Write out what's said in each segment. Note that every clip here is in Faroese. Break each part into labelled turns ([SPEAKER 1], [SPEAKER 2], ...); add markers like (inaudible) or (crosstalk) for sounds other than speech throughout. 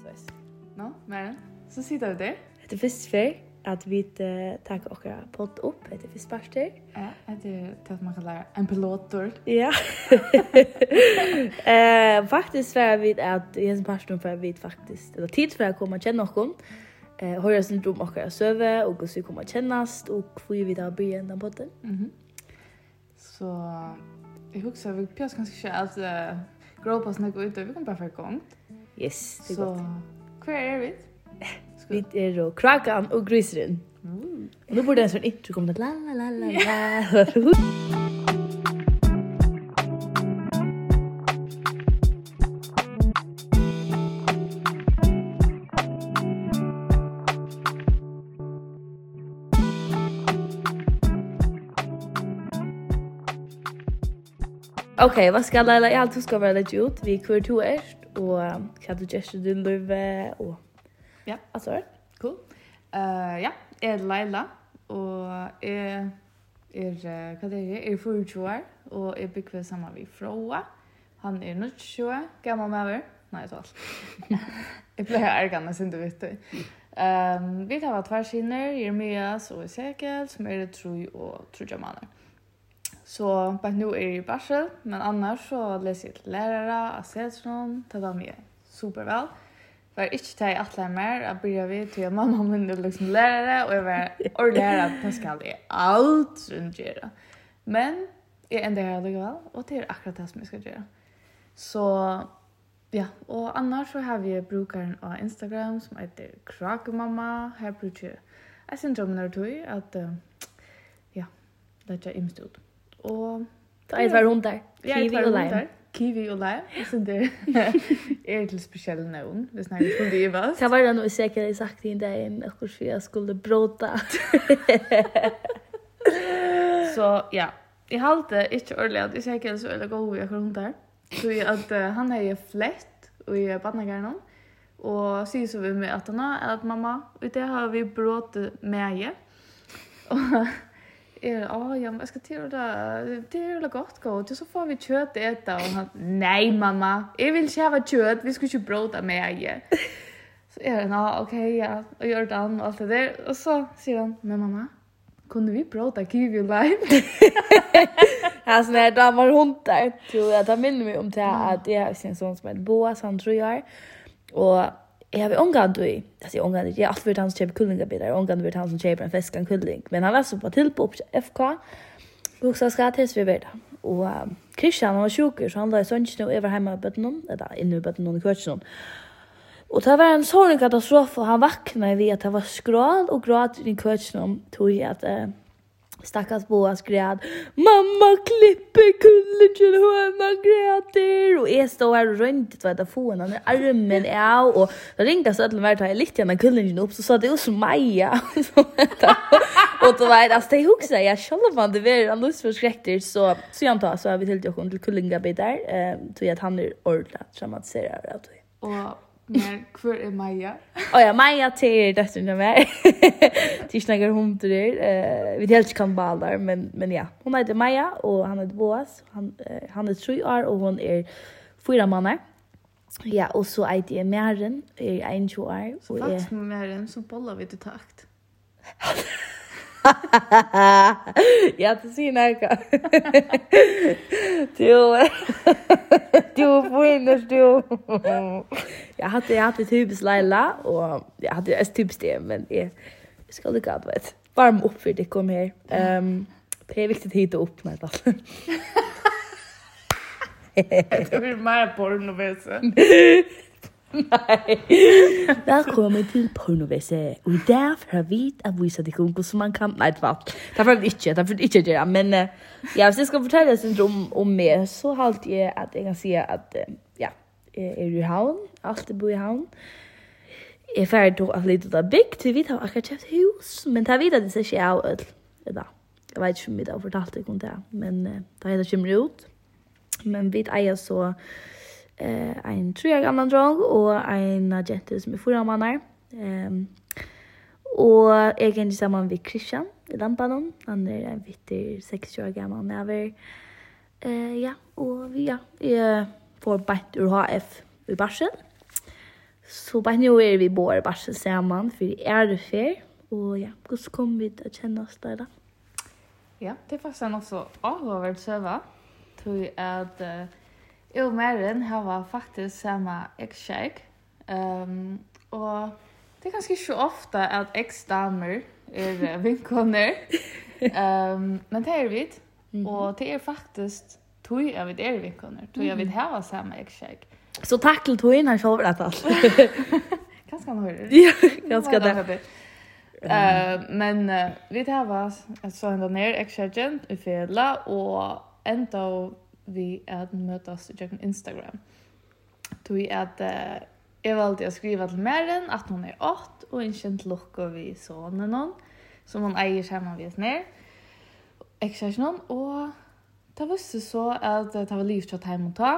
[SPEAKER 1] Så vis.
[SPEAKER 2] Nå, Maren, så sitter vi der.
[SPEAKER 1] Det er visst fer at vi tar okra podd opp etter fiskparster.
[SPEAKER 2] Ja, etter til at man kan kallar en pilotor.
[SPEAKER 1] Ja. (laughs) eh, faktisk var vi at i hans parsten var vi faktiskt, eller tid för att komma og kjenne okkom, eh, høyre syndrom okra søve, og hvordan vi kommer og kännas och hvor vi da blir enda podden.
[SPEAKER 2] Mm -hmm. Så, jeg husker vi pjøs ganske ikke at uh, gråpa snakk ut, og vi kom bare for gongt.
[SPEAKER 1] Yes, det er
[SPEAKER 2] godt.
[SPEAKER 1] Så,
[SPEAKER 2] hva er vi? (laughs)
[SPEAKER 1] Vi er og krakan og griseren. Mm. Og nå burde jeg sånn intro komme til la la la la la. (laughs) Okej, okay, vad ska Laila? Jag alltid ska vara lite ut. Vi kör två är og hva du gjør du løve, og
[SPEAKER 2] ja.
[SPEAKER 1] alt sånt.
[SPEAKER 2] Cool. Uh, ja, jeg er Leila, og jeg er, hva det er, jeg er 24 år, og jeg bygger sammen med Froa. Han er 20, gammel med over. Nei, jeg alt. (laughs) Jeg pleier å ærge henne, synes du vet det. Um, vi tar hva tverskiner, Jeremias og Ezekiel, som er det tro og tro jamaner. Så bare nå er jeg i Barsel, men annars så läser jag till lärare, assetsron, tar dem med superväl. Var ikke til att lära mer, jeg begynte vi til at mamma min er liksom lærere, og jeg var ordlärare at det skal jeg alt rundt gjøre. Men jeg ender her lika og det er akkurat det som jeg skal gjøre. Så ja, og annars så har vi brukaren av Instagram som heter Krakemamma. Här brukar jag syndrom när du at uh, ja, det är imst ut. Og
[SPEAKER 1] det er et var
[SPEAKER 2] hundar.
[SPEAKER 1] Kiwi og lime.
[SPEAKER 2] Kiwi og lime. Jeg synes det er til spesielle spesiell navn, hvis vi skulle kunne oss.
[SPEAKER 1] Det var det noe sikkert jeg sagt i en dag enn akkurat for skulle bråta. (laughs)
[SPEAKER 2] Så ja, jeg halte ikke ordentlig at jeg sikkert så veldig god i akkurat hundar. Så at han er flett og i badnagarnen. Og sier så vi med at han er at mamma, og det har vi brått med jeg. (laughs) Og är ja, men jag ska till det. Det är väl godt gott. Och så får vi kjøtt äta och han nej mamma, jag vill ikke ha kött. Vi ska ju bråta med jeg. Så är det nå, okej, ja, och gör det an och allt det der, Och så säger han, men mamma, kunde vi bråta kiwi live?
[SPEAKER 1] Alltså när det var hundar, tror jag, det minner mig om det att jag har sin sån som heter Boas, han tror jag. Och jag har ångad du, alltså jag ångad, jag har alltid varit han som köper kullingabilar, jag har ångad varit han som köper en fäskan kulling. Men han var så på till på FK, och så ska jag tills vi vet Og um, Christian var sjuker, så han la i sønnsen og jeg var hjemme i bøttenen, eller inne i bøttenen i kvartsen. Og det var en sånn katastrofe, og han vakna ved at det var skral og gråt i kvartsen, tog jeg at uh, stakkars boas græd, mamma klipper kullen til høna græd jeg stod her rundt, du vet, få henne under armen, ja, og da ringte jeg så til meg, da jeg litt igjen kullingen opp, så sa det jo som meg, ja, og du vet, altså, det husker jeg, jeg selv om det var en lustforskrekter, så, så jeg antar, så har vi til dere til kullingen bit der, eh, tror jeg at han er ordentlig traumatiserer av det.
[SPEAKER 2] Og Men hvor er Maja?
[SPEAKER 1] Å ja, Maja til døtteren av meg. (laughs) Til snakker hun til det. Uh, Vi helt ikke kan baler, men, men ja. Hun heter Maja, og han heter Boas. Han, uh, han er tre år, og hun er fyra månader. Ja, og så er det Maren, är en två år.
[SPEAKER 2] Så faktisk med Maren så bollar vi til (laughs) takt. (laughs) (laughs)
[SPEAKER 1] ja, det ser näka. Du du finnes du. Jeg hadde, jeg hadde typisk Leila, og jeg hadde ett typisk det men jeg, jag ska det gå vet. Varm opp for det kom her. Um, det er viktig att hitta opp, nei, da.
[SPEAKER 2] Det blir mer porno pornovese. (laughs)
[SPEAKER 1] Nei. Velkommen til pornovese. Og i dag får vite at vi sier ikke hvordan man kan... Nei, det var Det var det ikke, det var det ikke det. Men ja, hvis jeg skal fortelle deg om, om meg, så halte jeg at jeg kan si at ja, jeg er i havn, alltid bor i havn. Jeg er ferdig til at litt av bygg, til vi tar akkurat kjøpt hus, men det er vidt at det ser ikke av øl. Jeg vet ikke om vi har fortalt deg om det, men da er det kommer ut. Men vi eier så eh, en tre gamla drag og en agent som er fyra mannar. Um, og jeg er sammen med Christian i Lampanon. Han er en vittig 60 år gammal never. Eh, ja, og vi ja, er får bænt ur HF i Barsel. Så bare nå er vi båre Barsen sammen, for vi er det. Og ja, hvordan kommer vi til å kjenne oss der da?
[SPEAKER 2] Ja, det er faktisk en også avhåverdt søva. Ja. Tui at jeg og Maren har faktisk samme ekskjegg. Um, og det er ganske ikke ofte at eksdamer er (laughs) vinkoner. um, men det er vi.
[SPEAKER 1] Mm -hmm.
[SPEAKER 2] Og det er faktisk tog jeg vet er vinkoner. Tog jeg vet hava samme ekskjegg.
[SPEAKER 1] Så takk til tui når jeg sover alt. (laughs)
[SPEAKER 2] Ganske han hører.
[SPEAKER 1] Ja, ganske det.
[SPEAKER 2] Uh, men uh, vi tar oss så enda ned ekskjeggen i fedla, og enda vi at møtas i Instagram. Tog at uh, jeg valgte å skrive til Meren at hun er åt og en kjent lukke vi sånne noen, som hun eier sammen vi ned. Jeg ser noen, og det visste så at det var livkjøtt hjemme å ta,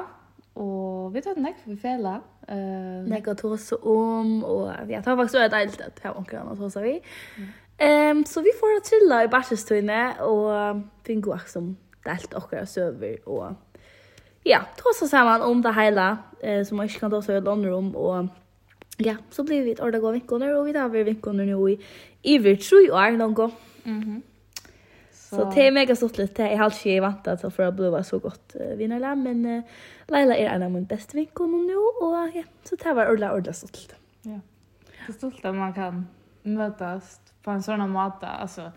[SPEAKER 2] og vi tar nekk for vi fjellet. Uh,
[SPEAKER 1] nekk å ta om, og ja, det var faktisk også et eilt at jeg var omkring å tåse vi. Mm. Um, så vi får å trilla i bærsestøyne, og finne god som delt okkara søver og ja, tåsa saman om det heila eh, som man ikke kan tåsa i et andre rom og ja, så blir vi et ordet gå vinkoner og vi tar vi vinkoner nå i iver tru år langt mm
[SPEAKER 2] -hmm.
[SPEAKER 1] Så, så det er mega stort litt. Det er helt ikke jeg vant til for å bli så godt uh, vinnerle, men uh, Leila er en av min beste vinkoner nå, og ja, så det var ordentlig, ordentlig litt.
[SPEAKER 2] Ja, det er stolt at man kan møtes på en sånn måte, altså,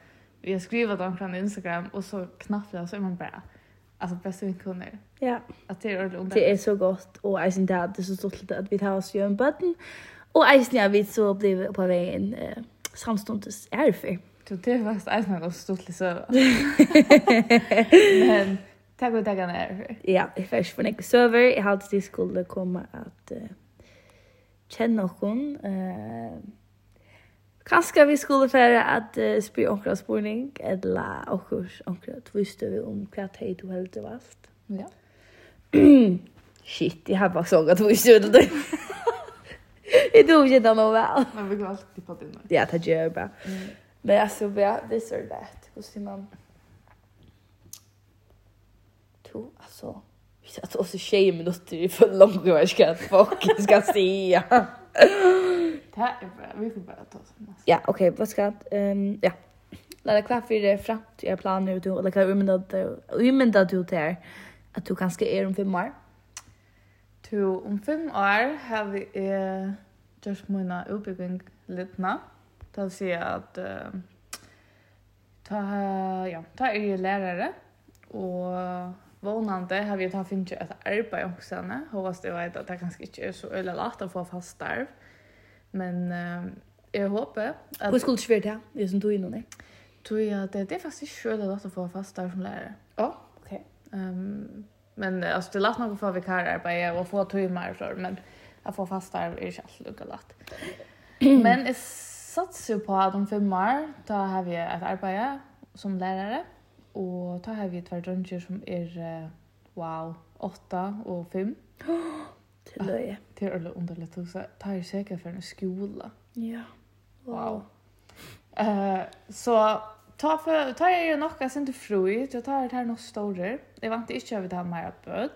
[SPEAKER 2] jag skriver dem från Instagram och så knappar jag så är man bara alltså bästa vinkunner.
[SPEAKER 1] Ja.
[SPEAKER 2] Att det är ordentligt.
[SPEAKER 1] Det är så gott och jag syns det är så stort att vi tar oss ju en button och jag syns vi så blev på vägen eh, samståndes är.
[SPEAKER 2] Så det var faktiskt en av de stort så. (laughs) Men tack och tack är
[SPEAKER 1] för. Ja, jag först för en server. Jag hade det skulle komma att uh, känna hon eh uh, Kanskje vi skulle för at uh, spyr onkra spurning, eller onkurs onkra tviste vi om hva hej du helt valgt.
[SPEAKER 2] Ja. (clears throat)
[SPEAKER 1] Shit, jeg har bara såg att vi stod det. Jag tog inte noe vel.
[SPEAKER 2] Men vi går alltid på det nu.
[SPEAKER 1] Ja, det gjør jeg bara. Mm. Men alltså, ja, this or that. Och så man... To, alltså... Vi satt oss i tjej minuter för långt vad jag ska fucking ska säga. (laughs)
[SPEAKER 2] Det er bra. Vi får bare ta oss nästa.
[SPEAKER 1] Ja, okej. Vad ska ehm ja. Lära kvar för det framtida planer och du eller kan umynda du umynda du där att du kanske är om fem år.
[SPEAKER 2] Du om fem år har vi eh just mina utbygging litna. Det vill säga att uh, ta ja, ta är ju lärare och vånande har vi ta finns ju ett arbete också när hoppas det vet att det kanske inte är så öle lätt att få fast starv. Men uh, jeg håper at...
[SPEAKER 1] Hvor skulle du ikke det? det? Det som du er innom.
[SPEAKER 2] Tror jeg at det, det er faktisk ikke veldig lett å få fast der som lærer.
[SPEAKER 1] Ja, oh, ok.
[SPEAKER 2] Um, men altså, det er lett nok å få vikararbeid og få timer, men jeg får fast der er ikke alltid lukket lett. (clears throat) men jeg satser jo på at om fem år, da har vi et arbeid som lærere, og da har vi tvær drønner som er, wow, åtta og fem. (gasps)
[SPEAKER 1] till det.
[SPEAKER 2] Det är eller underligt att säga tar säkert för en skola.
[SPEAKER 1] Ja.
[SPEAKER 2] Wow. Eh så ta för ta är ju något som inte fruit. Jag tar det här något större. Det var inte över det här med bud.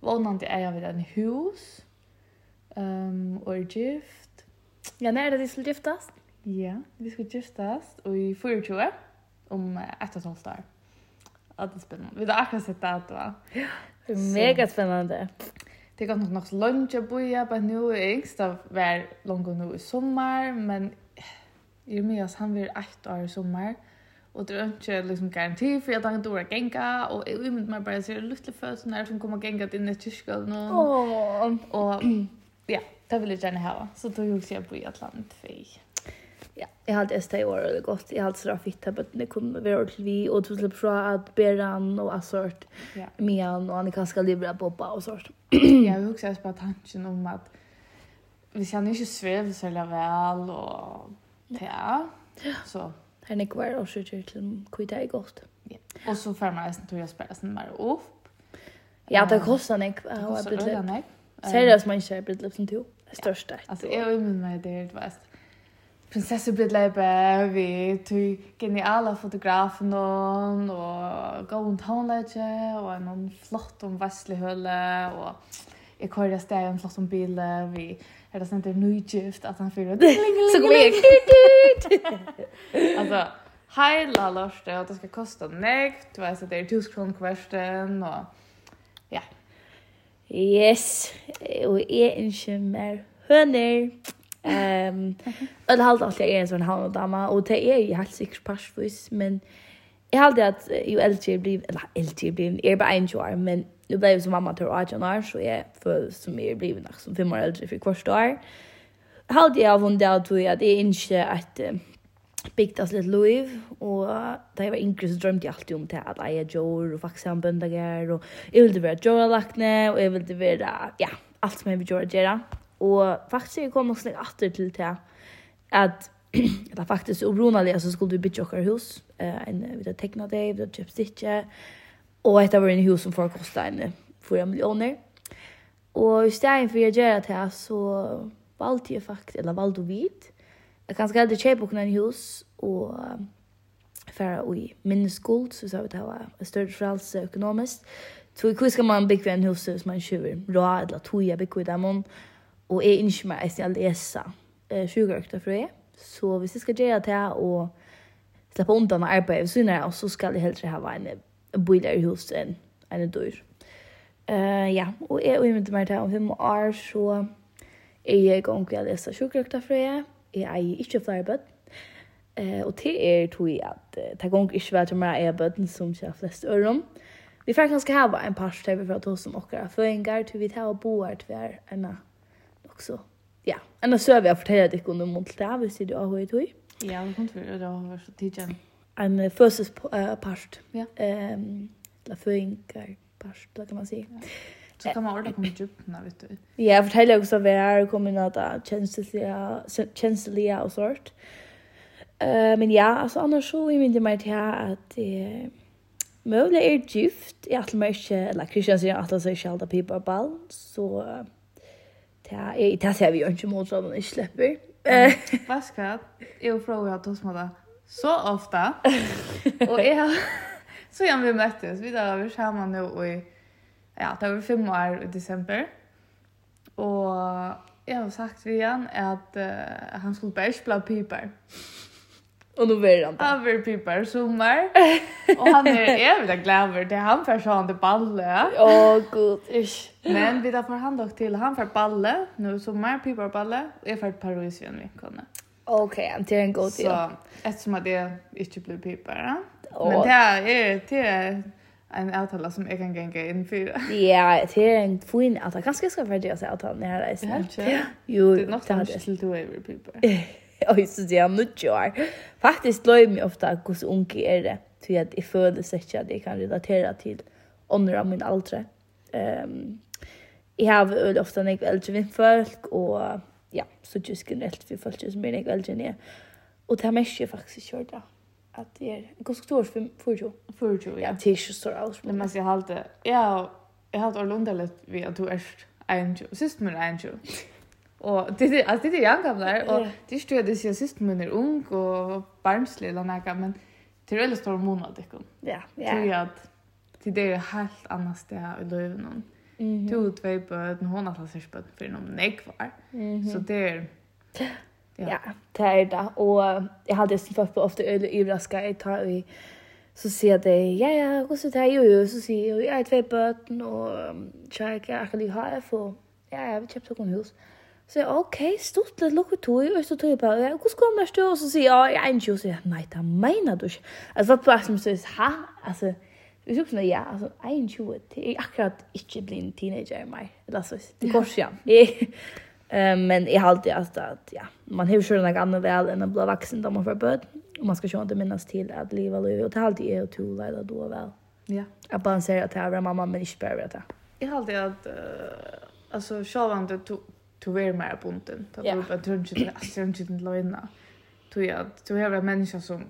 [SPEAKER 2] Vånande är jag vid en hus. Ehm um, och gift.
[SPEAKER 1] Ja, när det de skulle giftas?
[SPEAKER 2] Ja, vi skulle giftas och i 24 om ett och ett halvt år. Ja, det är spännande. Vi har akkurat sett det här, va?
[SPEAKER 1] Ja, det är mega spännande
[SPEAKER 2] det kan nok nok lunge boja, på nu är yngst av var långt nu i sommar, men Jeremias han blir ett år i sommar. Och det är inte liksom garanti för att han inte orkar gänga. Och jag mycket mer bara ser lite födelser som kommer gänga till nästa kyrka.
[SPEAKER 1] Åh!
[SPEAKER 2] Och ja, det vill jag gärna ha. Så då gjorde jag på ett land för
[SPEAKER 1] Ja, jeg hadde ST i år, godt. Jeg hadde så fitt her, men det kunne være ordentlig vi, og tog slipp fra at Beran og Assort,
[SPEAKER 2] ja.
[SPEAKER 1] Mian og Annika skal livre av Bobba og sånt.
[SPEAKER 2] jeg vil også bare tanken om at hvis han ikke svev så særlig vel, og ja, så...
[SPEAKER 1] Her ikke var også til hvor det er godt.
[SPEAKER 2] Ja. Og så får man nesten til å spørre seg mer opp.
[SPEAKER 1] Ja, det kostar nek.
[SPEAKER 2] Det koster
[SPEAKER 1] øyne
[SPEAKER 2] nek.
[SPEAKER 1] Seriøst, man ikke er blitt løp som to. Det største.
[SPEAKER 2] jag jeg vil minne meg det helt prinsessa Bridlebe, vi tog geniala fotografen hon, og gåen tonelege, og en flott om vestlehøle, og och jag körde i en flott om vi är det senter nøygift, att han fyrer,
[SPEAKER 1] så går jeg.
[SPEAKER 2] alltså (laughs) hela lörste att det ska kosta meg, du vet, så det är tusen kronor kvarsten och ja.
[SPEAKER 1] Yes, og jeg ønsker mer høner. Ehm eller halt att jag är en sån här dama och det är ju helt säkert passvis men jag hade att ju äldre blir eller äldre blir er bara en år men nu blev som mamma till Arjan år så jag för som är blivit något som fem år äldre för kvarst år. Hade jag vunnit att jag att det inte att byggt oss litt liv, og da jeg var yngre så drømte jeg alltid om det at jeg er jord, og faktisk han bøndager, og jeg ville være jordalakne, og jeg ville være, ja, alt som jeg vil gjøre gjøre. Og faktisk jeg kom også atter til det at (clears throat) det er faktisk obronelig, så skulle vi bytja okkar hus, Uh, en, vi hadde tekna det, vi hadde kjøpt stikje, og etter var en hus som får kosta en 4 millioner. Og i stedet for jeg gjør det her, så valgte jeg faktisk, eller valgte vi vidt, jeg kan skrevet kjøpe okkar en hus, og færa i minneskuld, så sa vi det var en større frelse økonomisk, Så hur ska man bygga en hus som man tjuver? Rå eller toja bygga i dem om. Og jeg ønsker meg eisen å lese eh, sjukerøkta fra jeg. Så hvis jeg skal gjøre det og slippe undan og arbeide ved siden av, så skal jeg heller ha en biler i huset enn en dør. Uh, ja, og jeg og ønsker meg til om fem år, så er jeg i gang med å lese sjukerøkta fra jeg. Jeg eier ikke flere bøtt. Uh, og til er tog jeg at uh, det gong ikke vet til meg er bøtten som ikke har flest øren. Vi får kanskje ha en par støver for at hos som okker er føringar, til vi tar og boar til vi er enn också. Ja, annars så vi har fortällt dig om mont där, visst du har hört hur?
[SPEAKER 2] Ja, vi kom för då var så tidigt.
[SPEAKER 1] En förses part.
[SPEAKER 2] Ja.
[SPEAKER 1] Ehm, la föringar part, kan man säga.
[SPEAKER 2] Så kan man ordna på komma när vet du.
[SPEAKER 1] Ja, jag fortäller också vad jag är kommit att känsliga och sånt. Uh, men ja, alltså annars så är det mer till att eh Mövla er gift, jeg atler meg ikke, eller Kristian sier at han sier ikke alt pipa ball, så Det det ser vi jo ikke mot sånn, ikke slipper. (laughs) Hva
[SPEAKER 2] skal jeg? Jeg og Fro har hatt hos meg så ofte. (laughs) Og jeg har... (laughs) Så igjen vi møttes. Vi da var sammen nå i... Ja, det var fem år i december. Og jeg har sagt vi igjen at uh, han skulle bare ikke
[SPEAKER 1] bli piper. Och då blir
[SPEAKER 2] han överpipar sommar. (laughs) Och han är evigt glad det han för sån han det balle.
[SPEAKER 1] Åh oh, gud. Ish.
[SPEAKER 2] Men vi tar för han dock till han för balle nu sommar pipar balle och är för Paris igen vi kunde.
[SPEAKER 1] Okej, okay, det är en god deal.
[SPEAKER 2] Så eftersom att det inte blir pipar.
[SPEAKER 1] Oh.
[SPEAKER 2] Men det är det är en avtala som jag kan gänga in för.
[SPEAKER 1] Ja, det är en fin avtala. Kanske ska färdiga sig avtala
[SPEAKER 2] när jag
[SPEAKER 1] reiser.
[SPEAKER 2] Ja,
[SPEAKER 1] jo.
[SPEAKER 2] Det är något som skulle du över pipar. (laughs)
[SPEAKER 1] og så sier han nødt år. Faktisk løy meg ofte hvordan unge är det, til at jeg føler seg ikke at jeg kan relatera till andra av min äldre. Um, jag har väl ofta en ikke eldre vindfolk, Och ja, så just generellt för folk som er ikke äldre än jag. Och det här mest jag jeg faktisk kjørt da. At jeg er ganske stor for För
[SPEAKER 2] 40,
[SPEAKER 1] ja. Det er så stor
[SPEAKER 2] alder. Men jag har alltid, jag har alltid underligt vid att du är en 21. Sist min en 21. Och det är alltså det är jag gamla och det står det syns sist men är ung och barnslig eller något men till det står månad det kom.
[SPEAKER 1] Ja, ja.
[SPEAKER 2] Tror jag att till det är helt annat ställe i livet
[SPEAKER 1] någon. Mm.
[SPEAKER 2] Du två böd, hon har sig böd för någon nej kvar. Så det är
[SPEAKER 1] Ja, det er det. og jeg hadde just fått på ofta öl i raska i tar i så sier de, ja, ja, hvordan det er, jo, jo, så sier jeg, jeg er tve bøten, og tja, jeg kan ikke ha det, for ja, jeg vil kjøpe noen hus. Mm Så jeg, ok, stort litt lukket tog, og så tog jeg bare, ja, hvordan kommer du? Og så sier jeg, ja, jeg er ikke, og så sier jeg, nei, det mener du ikke. Altså, hva bare som sier, ha? Altså, vi sier sånn, ja, altså, jeg er ikke, det er akkurat ikke bli en teenager i meg, eller så, det går ikke, ja. Men jeg har alltid, altså, at, ja, man har jo selv noe annet vel enn å bli vaksen da man får bød, og man skal ikke alltid minnes til at livet er livet, og det er alltid jeg og to, eller du og vel.
[SPEAKER 2] Ja.
[SPEAKER 1] Jeg balanserer at det er mamma, men ikke bare vet det.
[SPEAKER 2] Jeg har alltid at, altså, selv om du du är mer bunden. Det är bara du det är inte den löjna. Du är att du har en människa som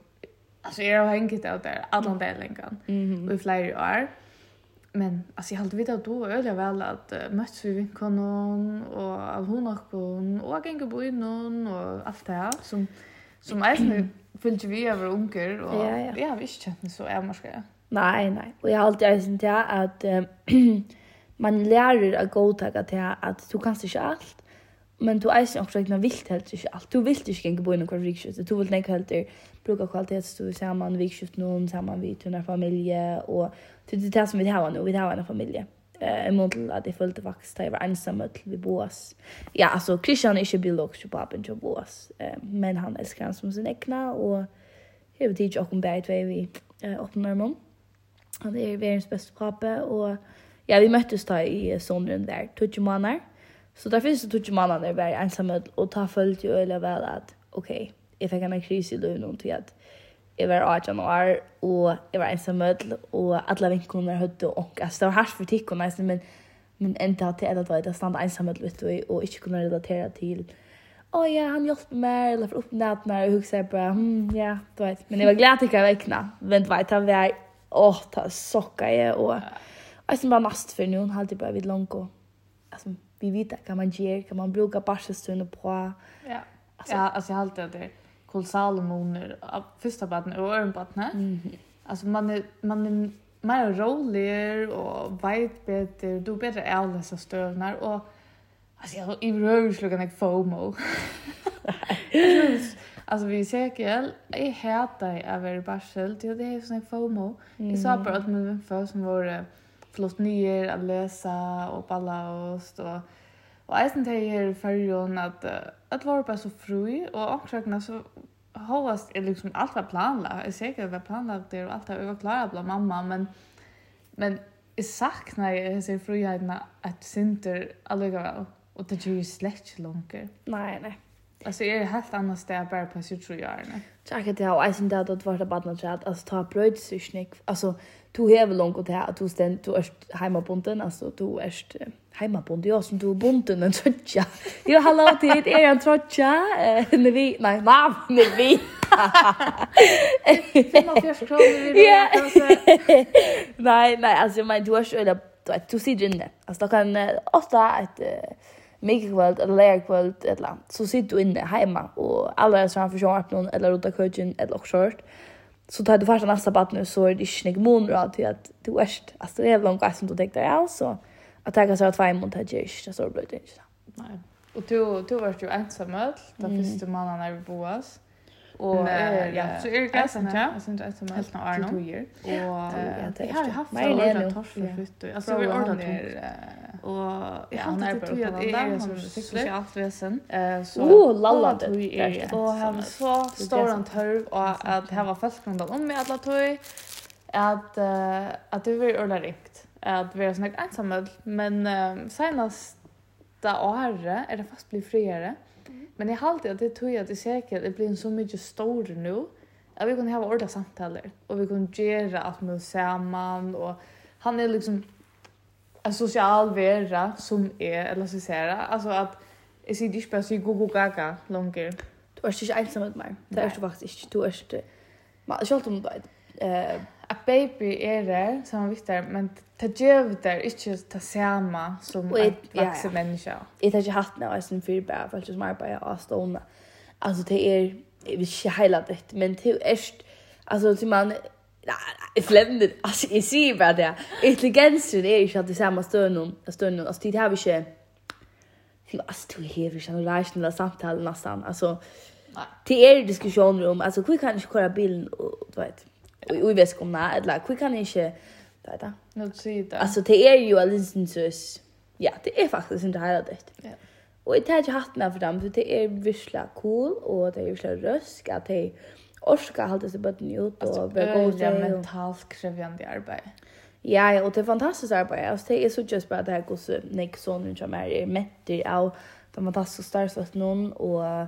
[SPEAKER 2] alltså är har hängt där där alla där
[SPEAKER 1] länkan.
[SPEAKER 2] Mm. Vi flyr år. Men alltså jag hade vetat då öliga väl att uh, möts vi vinkonon och av hon och hon och gänga bo innan och allt det här som som är nu (clears throat) fyllt vi över unger och
[SPEAKER 1] ja, ja.
[SPEAKER 2] jag har inte känt så är man ska
[SPEAKER 1] Nej, nej. Och jag har alltid erkänt det att um, (clears throat) man lärer att godtaga till att du kan inte allt men du eisen också egna vill helt inte allt. Du vill inte gänga bo i någon vikskift. Du vill inte helt bruka kvalitetsstå samman vikskift någon samman vid tunna familje och det är det som vi har nu, vi har en familje. Eh en månad att det följde faktiskt där var ensam att vi boas. Ja, alltså Christian är inte biologisk på appen till boas. Eh men han älskar han som sin egna och jag vet inte om bättre vi öppnar mom. Han är världens bästa pappa och ja, vi möttes där i sommaren där, 20 månader. Så där finns det tog mannen där var ensam och ta följt ju eller väl att okej, okay, jag fick en kris i lönen och till att jag var 18 år och jag var ensam och alla vinkorna hade och alltså det var harsh för tickorna och men men inte att det är att stanna ensam vet du och inte kunna relatera till Åh oh, ja, han hjälpte mig eller för upp när och hugsa på hmm, ja, du vet. Men jag var glad att jag väckna. Men du vet, han var åh, ta socka jag och jag som bara mast för nu, hon hade bara vid långt och alltså vi vet vad man gör, kan man bruka barsestunder på.
[SPEAKER 2] Ja. Alltså, ja, alltså jag har alltid det kolossala moner av första barnet och öronbarnet. Mm -hmm. Alltså man är, man är mer roligare och vet bättre, du är bättre avläsa stövnar och alltså jag i rörelslugan är FOMO. (laughs) Alltså vi säker, jag hatar att vara barsel, det är sån FOMO. Mm. Jag sa bara att min vän som var flott nyer att läsa och balla och stå. Och jag tänkte här för färgen att att vara bara så fri och också så hållast är liksom allt var planlagt. Jag säkert var planlagt det och allt var klarat bland mamma men men jag saknar jag ser friheten att synter alligevel. Och det är ju slett långt.
[SPEAKER 1] Nej, nej.
[SPEAKER 2] Alltså är det helt annat steg bara på sig tror jag.
[SPEAKER 1] Tack att jag har sen där att vara det bara chat alltså ta bröd så snick. Alltså du har väl långt åt att du ständ du är hemma bunden alltså du är hemma bunden jag som du är bunden en trotcha. Jo hallå till det är en trotcha. Nej vi nej mamma nej vi. Ja. Nej nej alltså men du är så där du sitter inne. Alltså då kan ofta ett mikrokvöld eller lärkvöld eller så sitter du inne hemma och alla är framför skärmen eller runt köken eller också. Så tar du första nästa bad nu så är det inte månader att att du är alltså det är långt kvar som du tänkte ja så att jag kan säga att två månader det är så inte.
[SPEAKER 2] Nej. Och du du var ju ensam med den första månaden när vi boas. Och ja, så är det ganska sant, ja. Sen är det som helt när nu. Och jag har haft en torsk för flytt. Alltså vi ordnar Och jag har inte tog att det är som socialt väsen.
[SPEAKER 1] Oh, lalla
[SPEAKER 2] det. Och han så stor han törv och att det var folk runt om med alla tog. Att, att det var ordentligt rikt. Att vi är sådana ensamma. Men senast där året är det fast blir friare. Men jag har alltid att det tog att det säkert det blir så mycket större nu. Att vi kan ha ordentliga samtaler. Och vi kunde göra allt med samman. Och han är liksom en social vera som är eller så säger jag alltså att jag ser dig spela gogo gaga longer.
[SPEAKER 1] Du är inte ensam med mig det är du faktiskt du är inte men jag tror inte
[SPEAKER 2] eh a baby är det som vi där men det gör det inte det samma som en vuxen människa
[SPEAKER 1] det har jag haft nu sen för bara för som bara av stona alltså det är vi ska hela det men det är alltså som man Jeg flemmer, altså, jeg sier bare det. Intelligensen er ikke att det samma stund. Stund, alltså, det har vi ikke, altså, du är helt reisende eller samtale, nesten, altså, det er diskusjoner om, altså, hvor kan ikke köra bilen og, du vet, och i det, eller hvor kan ikke, du vet, da.
[SPEAKER 2] Nå du sier det.
[SPEAKER 1] Alltså, det jo, ju synes, ja, det er faktisk ikke här det. Ja. Og jeg tar ikke hatt här for dem, for det er virkelig cool, og det er virkelig røsk, at det er, orska halda seg bort ut og
[SPEAKER 2] och börja til till mentalt krävande arbete.
[SPEAKER 1] Ja, ja, og det er fantastisk arbeid. Alltså det är så just bara det här hos Nick nek som er mätter av de fantastiske starfast någon och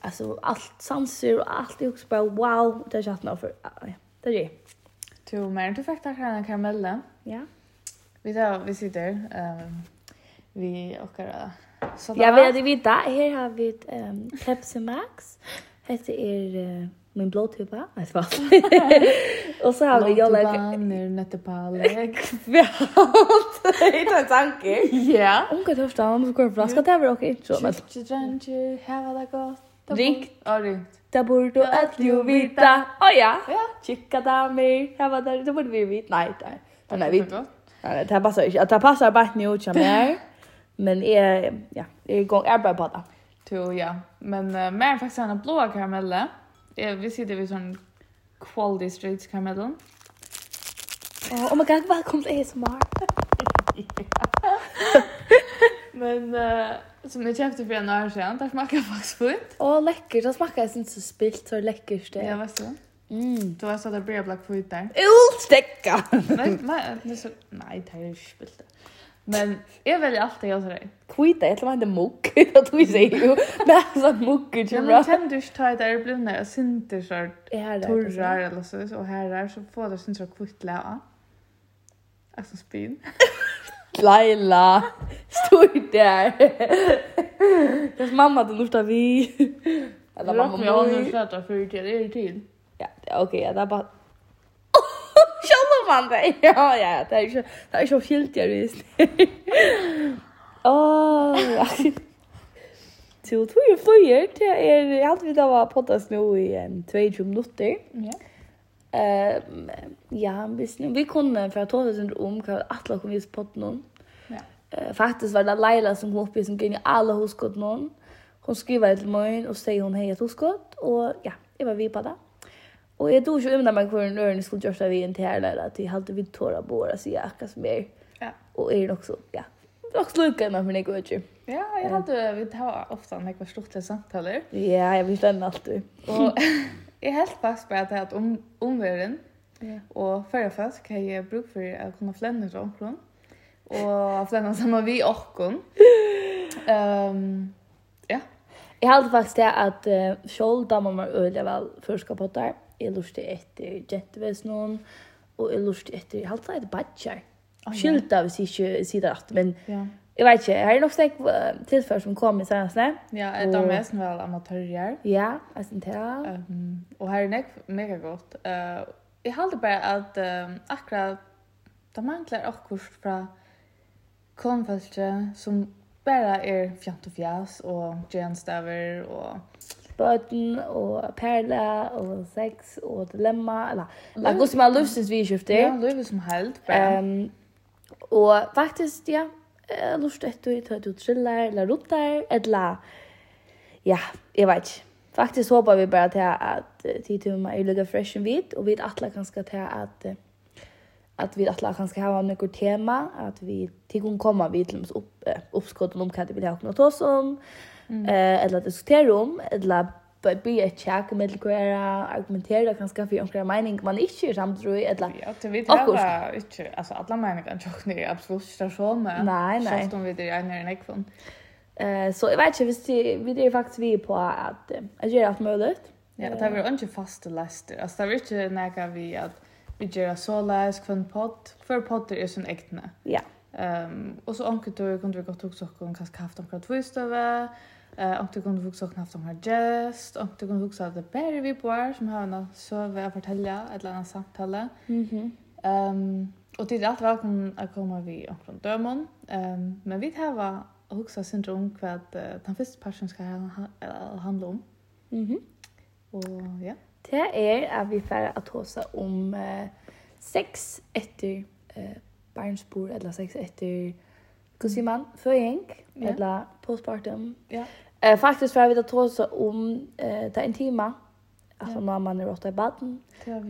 [SPEAKER 1] alltså allt sanser og alt er også bare wow, det er är for ja, det er det.
[SPEAKER 2] Du men du fick ta en Karamelle.
[SPEAKER 1] Ja.
[SPEAKER 2] Vi där vi sitter um, vi och Så
[SPEAKER 1] ja, vi vet vi da. Her har vi um, Pepsi Max. Hette är min blåtuba, vet du hva? (laughs) og så har vi jo
[SPEAKER 2] like... Blåtuba, nere nettepalek,
[SPEAKER 1] vi (laughs) har alt. (laughs) Hitt en tanke.
[SPEAKER 2] Ja.
[SPEAKER 1] Unga torsdagen, så går det bra. Skal det være
[SPEAKER 2] ok, ikke sånn? Kjøtje, drøntje, heva det godt.
[SPEAKER 1] Ringt.
[SPEAKER 2] Ja, ringt.
[SPEAKER 1] Da burde du at jo vita. Å ja. Ja. Kikka damer, heva det, det burde vi vite. Nei, nei. Nei, vi... Nei, det passar ikke. Det passar bare ikke ut som jeg Men jeg, ja, jeg er i gang, på det.
[SPEAKER 2] Jo, ja. Men uh, mer faktisk en blå karamelle. Ja, vi sitter vid sån quality streets kamelen.
[SPEAKER 1] Oh, oh my god, välkommen till ASMR. (laughs)
[SPEAKER 2] Men uh, som ni köpte för en år sedan, det smakar faktiskt fint.
[SPEAKER 1] Åh, oh, läckert. Det smakar inte så spilt, så läckert det.
[SPEAKER 2] Ja, vet du.
[SPEAKER 1] Mm.
[SPEAKER 2] Du har så där brevblack
[SPEAKER 1] fint
[SPEAKER 2] där. Ulstäcka! nej, nej, nej, nej, det är spilt. Men jag väljer alltid jag sådär.
[SPEAKER 1] Kvita, jag tror inte mugg. Jag tror vi säger ju. Men alltså (laughs) mugg är ju bra.
[SPEAKER 2] Men känner du inte att det är blivna och
[SPEAKER 1] synter så
[SPEAKER 2] torrar eller så. Och här är så får du synter kvittla. Alltså spyn.
[SPEAKER 1] Laila, stod där. Det är mamma du luftar vi. Eller mamma.
[SPEAKER 2] Jag har nu
[SPEAKER 1] inte
[SPEAKER 2] slätat förut, det är till.
[SPEAKER 1] Ja, okej, det är bara sovande. (laughs) Ja, ja, det är ju det är så skilt jag visst. (laughs) Åh. Till tog ju flyger det är jag hade vi då var poddas nu i en 2 minutter.
[SPEAKER 2] Ja.
[SPEAKER 1] Eh, ja, visst nu vi kunde för att ta oss om vad alla kom just podden någon.
[SPEAKER 2] Ja.
[SPEAKER 1] Eh faktiskt var det Leila som kom upp i som gick i alla huskott någon. Hon skrev till mig och säger hon hej ett huskott och ja, det var vi på det. Och jag tror ju även man kvar en ni skulle göra vi inte här där att vi hade vi tåra båda så jacka som är.
[SPEAKER 2] Ja.
[SPEAKER 1] Och är det också ja. Det också lucka när man går ju.
[SPEAKER 2] Ja, jag hade vi tar ofta när jag stort samtaler.
[SPEAKER 1] Ja, jag vill stanna alltid.
[SPEAKER 2] Och (laughs) jag helt fast på att om omvärlden
[SPEAKER 1] Ja.
[SPEAKER 2] Och förra fast kan jeg bruk for å kunne flänna til omkron. Och flänna samma vi och Ehm um, ja.
[SPEAKER 1] Jag hade faktiskt det att uh, själv dammar man öliga väl förska på där jeg lurte etter jettvesnån, og jeg lurte etter, jeg halte etter badger.
[SPEAKER 2] Oh,
[SPEAKER 1] Skylda hvis ikke sider at, men
[SPEAKER 2] ja.
[SPEAKER 1] jeg vet ikke, her er nok snakk tilfell som kom i seneste.
[SPEAKER 2] Ja, et av meg som var amatører.
[SPEAKER 1] Ja, jeg synes det.
[SPEAKER 2] Um, og her er nok mega godt. Uh, jeg halte bare at um, akkurat, da mangler akkurat fra konfeltet som bare er fjant og fjas og gjenstaver og
[SPEAKER 1] bøten og perle og sex og dilemma, eller la gå som er løsens vi skifter.
[SPEAKER 2] Ja, løsens som helt.
[SPEAKER 1] ehm og faktisk, ja, lust etter du tar du triller, eller rotter, eller, ja, jeg vet ikke. Faktisk håper vi bare til at tidtumma er lukket fresh and hvit, og vi atler kanskje til at at vi atla kanskje hava nokkur tema, at vi tikkum koma við til oss upp, oppskotum om hva det vil ha kunnet ta oss om, eh eller diskutera om eller be ett check med kvar argumentera kanske för onkel mening man inte är samt tror eller
[SPEAKER 2] ja det vet jag inte alltså alla meningar jag ni absolut inte så med
[SPEAKER 1] nej nej.
[SPEAKER 2] så står vi det är en jag från
[SPEAKER 1] eh så jag vet inte visst vi det är faktiskt vi på att jag gör allt möjligt.
[SPEAKER 2] Ja det är inte fast läster. Alltså det var inte näka vi att vi gör så läs kvant podd. för podder är sån äktna
[SPEAKER 1] ja.
[SPEAKER 2] Ehm um, och så onkel då kunde vi gått också och kanske haft några två stöva Eh, och du kunde också haft om här gest, och du kunde också att det bär vi på här som har en så vi har fortälja ett eller annat samtale.
[SPEAKER 1] Mhm.
[SPEAKER 2] Ehm och det är allt välkommen att komma vi och från dömon. Ehm men vi har också syndrom vad uh, den första personen ska ha, handla om.
[SPEAKER 1] Mhm.
[SPEAKER 2] Och ja.
[SPEAKER 1] Det är att vi får att hosa om uh, sex efter uh, barnsbord eller sex efter Hur säger man? Föring?
[SPEAKER 2] Ja.
[SPEAKER 1] Eller postpartum?
[SPEAKER 2] Ja.
[SPEAKER 1] Eh faktiskt för vi att tåsa om eh ta en timme. Alltså när man är åtta i baden.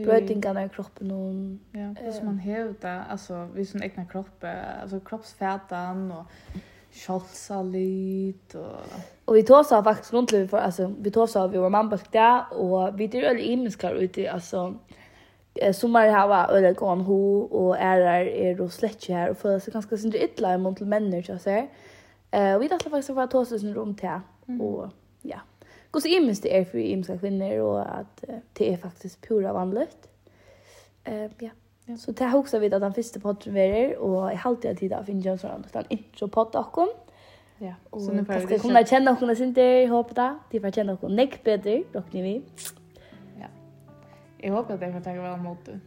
[SPEAKER 1] Brötingarna i kroppen och
[SPEAKER 2] ja, det som man hävda alltså vi som egna kropp alltså kroppsfätan och Kjolsalit og...
[SPEAKER 1] Og vi tåsa faktisk rundtlig for, altså, vi tåsa vi var mamma der, og vi dyr øyne imenskar ute, altså, Sommar var öle gåan ho og ærar er og slett her og føler seg ganske sindri ytla i mån til mennir til oss her. Vi dattla faktiskt å være tåsa sin rom Mm. Och ja. Gå så immens det är för imska kvinnor och att det är faktiskt pura vanligt. Eh ja.
[SPEAKER 2] Ja.
[SPEAKER 1] Så det huxar vi att den första podden är och i halvtid tid av Finjans en sån utan intro podd och kom.
[SPEAKER 2] Ja.
[SPEAKER 1] Och
[SPEAKER 2] så nu får vi
[SPEAKER 1] kunna känna och kunna synte hoppa där. Det får känna och nick bättre dock ni vi.
[SPEAKER 2] Ja. Jag hoppas att jag kan ta väl emot det.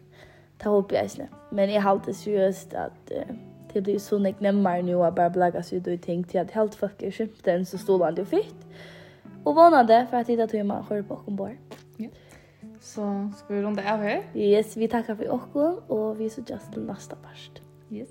[SPEAKER 1] Det hoppas jag inte. Men jag har alltid seriöst att uh, det blir så nek nemmare nu att bara blagga sig ut och ting till att helt folk är skämt så stod han det fitt. Och vånade för att hitta till man skör på ombord. Ja.
[SPEAKER 2] Så ska vi runda av här?
[SPEAKER 1] Yes, vi tackar för oss och vi så just nästa part.
[SPEAKER 2] Yes.